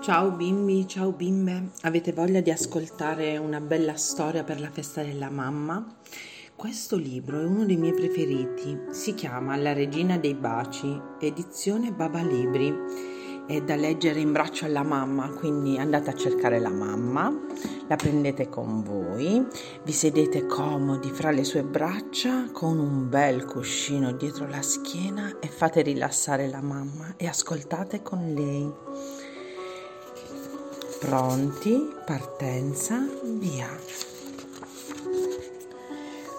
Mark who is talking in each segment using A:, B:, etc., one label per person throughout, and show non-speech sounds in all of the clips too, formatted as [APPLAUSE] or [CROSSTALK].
A: Ciao bimbi, ciao bimbe, avete voglia di ascoltare una bella storia per la festa della mamma? Questo libro è uno dei miei preferiti, si chiama La regina dei baci, edizione Baba Libri. È da leggere in braccio alla mamma, quindi andate a cercare la mamma, la prendete con voi, vi sedete comodi fra le sue braccia con un bel cuscino dietro la schiena e fate rilassare la mamma e ascoltate con lei. Pronti? Partenza? Via.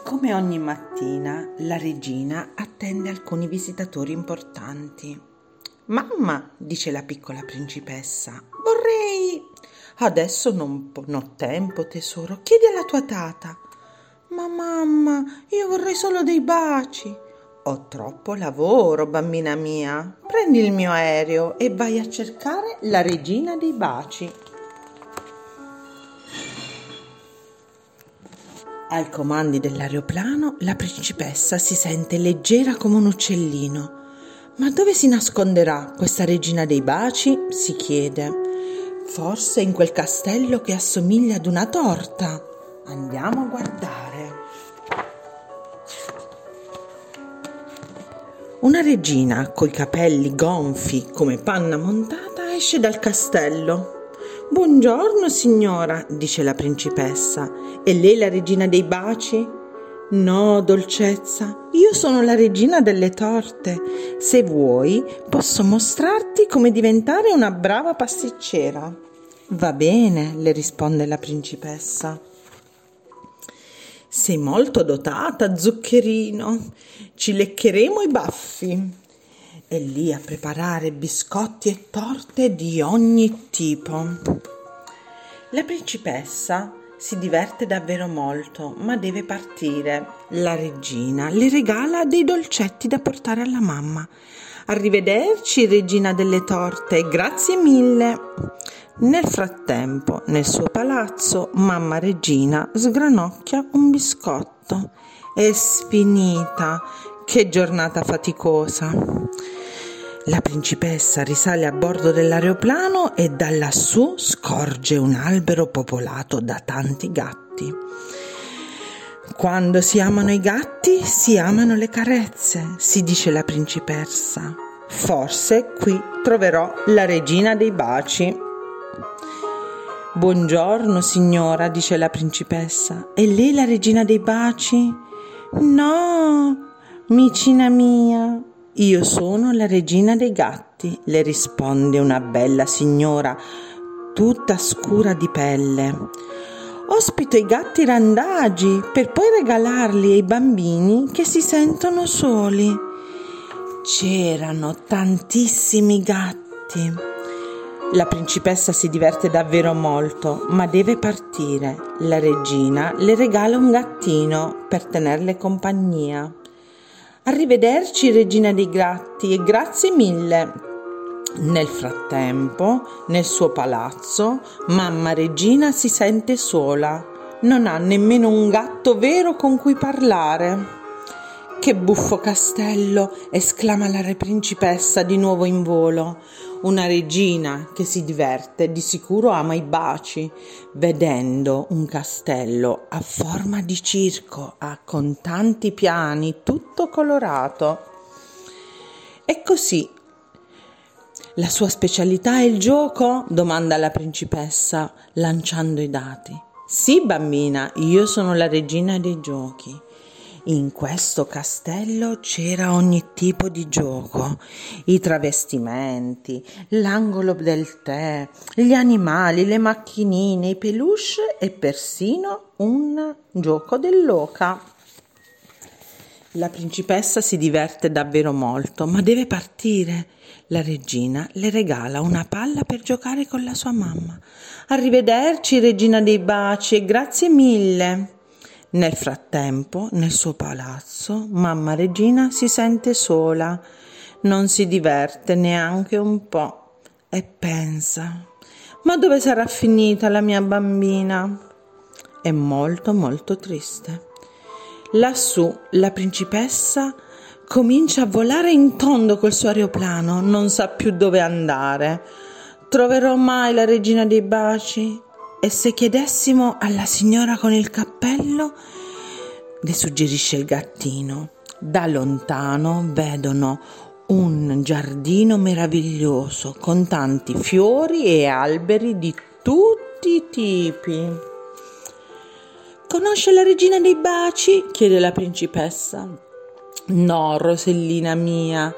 A: Come ogni mattina, la regina attende alcuni visitatori importanti. Mamma, dice la piccola principessa, vorrei... Adesso non, non ho tempo, tesoro. Chiedi alla tua tata. Ma mamma, io vorrei solo dei baci. Ho troppo lavoro, bambina mia. Prendi il mio aereo e vai a cercare la regina dei baci. Ai comandi dell'aeroplano la principessa si sente leggera come un uccellino. Ma dove si nasconderà questa regina dei baci? si chiede. Forse in quel castello che assomiglia ad una torta. Andiamo a guardare. Una regina coi capelli gonfi come panna montata esce dal castello. Buongiorno signora, dice la principessa. E lei la regina dei baci? No, dolcezza, io sono la regina delle torte. Se vuoi, posso mostrarti come diventare una brava pasticcera. Va bene, le risponde la principessa. Sei molto dotata, zuccherino. Ci leccheremo i baffi è lì a preparare biscotti e torte di ogni tipo. La principessa si diverte davvero molto, ma deve partire. La regina le regala dei dolcetti da portare alla mamma. Arrivederci, regina delle torte, grazie mille. Nel frattempo, nel suo palazzo, mamma regina sgranocchia un biscotto. È sfinita. Che giornata faticosa. La principessa risale a bordo dell'aeroplano e da lassù scorge un albero popolato da tanti gatti. Quando si amano i gatti, si amano le carezze, si dice la principessa. Forse qui troverò la regina dei baci. Buongiorno, signora, dice la principessa. E lei la regina dei baci? No, micina mia, io sono la regina dei gatti, le risponde una bella signora, tutta scura di pelle. Ospito i gatti randagi per poi regalarli ai bambini che si sentono soli. C'erano tantissimi gatti. La principessa si diverte davvero molto, ma deve partire. La regina le regala un gattino per tenerle compagnia. Arrivederci, regina dei gatti, e grazie mille. Nel frattempo, nel suo palazzo, mamma regina si sente sola. Non ha nemmeno un gatto vero con cui parlare. Che buffo castello! esclama la re principessa di nuovo in volo. Una regina che si diverte di sicuro ama i baci, vedendo un castello a forma di circo, ah, con tanti piani, tutto colorato. E così. La sua specialità è il gioco? domanda la principessa, lanciando i dati. Sì, bambina, io sono la regina dei giochi. In questo castello c'era ogni tipo di gioco, i travestimenti, l'angolo del tè, gli animali, le macchinine, i peluche e persino un gioco dell'oca. La principessa si diverte davvero molto, ma deve partire. La regina le regala una palla per giocare con la sua mamma. Arrivederci, regina dei baci, e grazie mille. Nel frattempo, nel suo palazzo, mamma regina si sente sola, non si diverte neanche un po' e pensa, ma dove sarà finita la mia bambina? È molto molto triste. Lassù la principessa comincia a volare in tondo col suo aeroplano, non sa più dove andare. troverò mai la regina dei baci? E se chiedessimo alla signora con il cappello? Le suggerisce il gattino. Da lontano vedono un giardino meraviglioso con tanti fiori e alberi di tutti i tipi. Conosce la regina dei baci? chiede la principessa. No, Rosellina mia,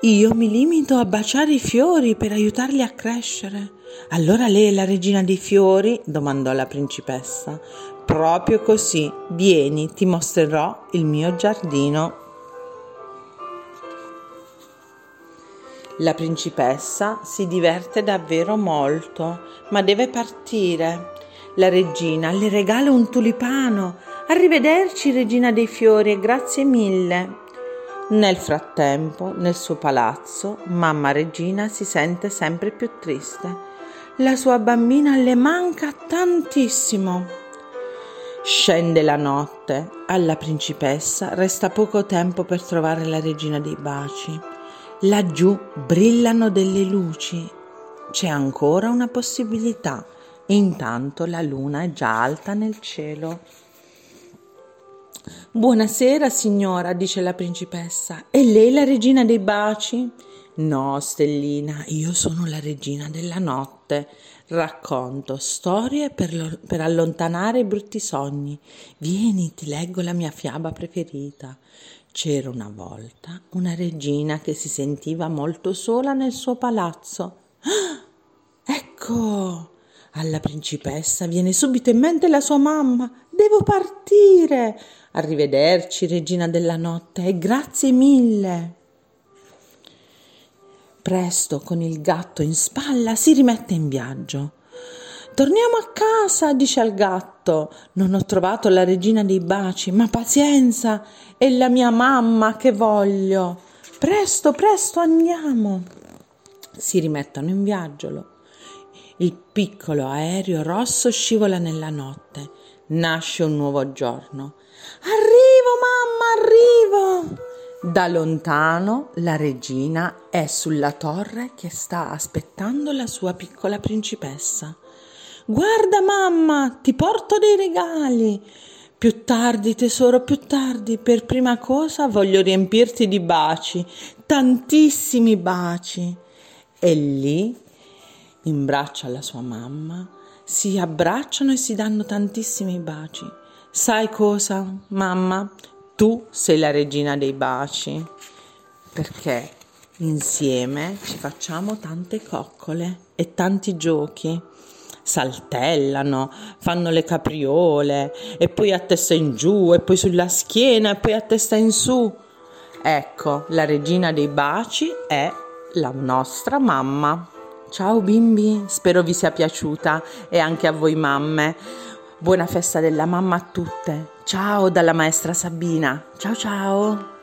A: io mi limito a baciare i fiori per aiutarli a crescere. Allora lei è la regina dei fiori? domandò la principessa. Proprio così, vieni, ti mostrerò il mio giardino. La principessa si diverte davvero molto, ma deve partire. La regina le regala un tulipano. Arrivederci, regina dei fiori, e grazie mille. Nel frattempo, nel suo palazzo, mamma regina si sente sempre più triste. La sua bambina le manca tantissimo. Scende la notte, alla principessa resta poco tempo per trovare la regina dei baci. Laggiù brillano delle luci. C'è ancora una possibilità. Intanto la luna è già alta nel cielo. Buonasera, signora, dice la principessa. E lei la regina dei baci? No, Stellina, io sono la regina della notte. Racconto storie per, lo, per, allontanare i brutti sogni. Vieni, ti leggo la mia fiaba preferita. C'era una volta una regina che si sentiva molto sola nel suo palazzo. Ah, [GASPS] ecco! Alla principessa viene subito in mente la sua mamma. Devo partire. Arrivederci, regina della notte, e grazie mille. Presto, con il gatto in spalla, si rimette in viaggio. Torniamo a casa, dice al gatto. Non ho trovato la regina dei baci, ma pazienza, è la mia mamma che voglio. Presto, presto andiamo. Si rimettono in viaggio. Il piccolo aereo rosso scivola nella notte. Nasce un nuovo giorno. Arrivo, mamma, arrivo. Da lontano la regina è sulla torre che sta aspettando la sua piccola principessa. Guarda mamma, ti porto dei regali. Più tardi, tesoro, più tardi. Per prima cosa voglio riempirti di baci, tantissimi baci. E lì, in braccio alla sua mamma, si abbracciano e si danno tantissimi baci. Sai cosa, mamma? Tu sei la regina dei baci, perché insieme ci facciamo tante coccole e tanti giochi saltellano, fanno le capriole e poi a testa in giù e poi sulla schiena e poi a testa in su. Ecco, la regina dei baci è la nostra mamma. Ciao bimbi, spero vi sia piaciuta e anche a voi mamme. Buona festa della mamma a tutte. Ciao dalla maestra Sabina. Ciao ciao.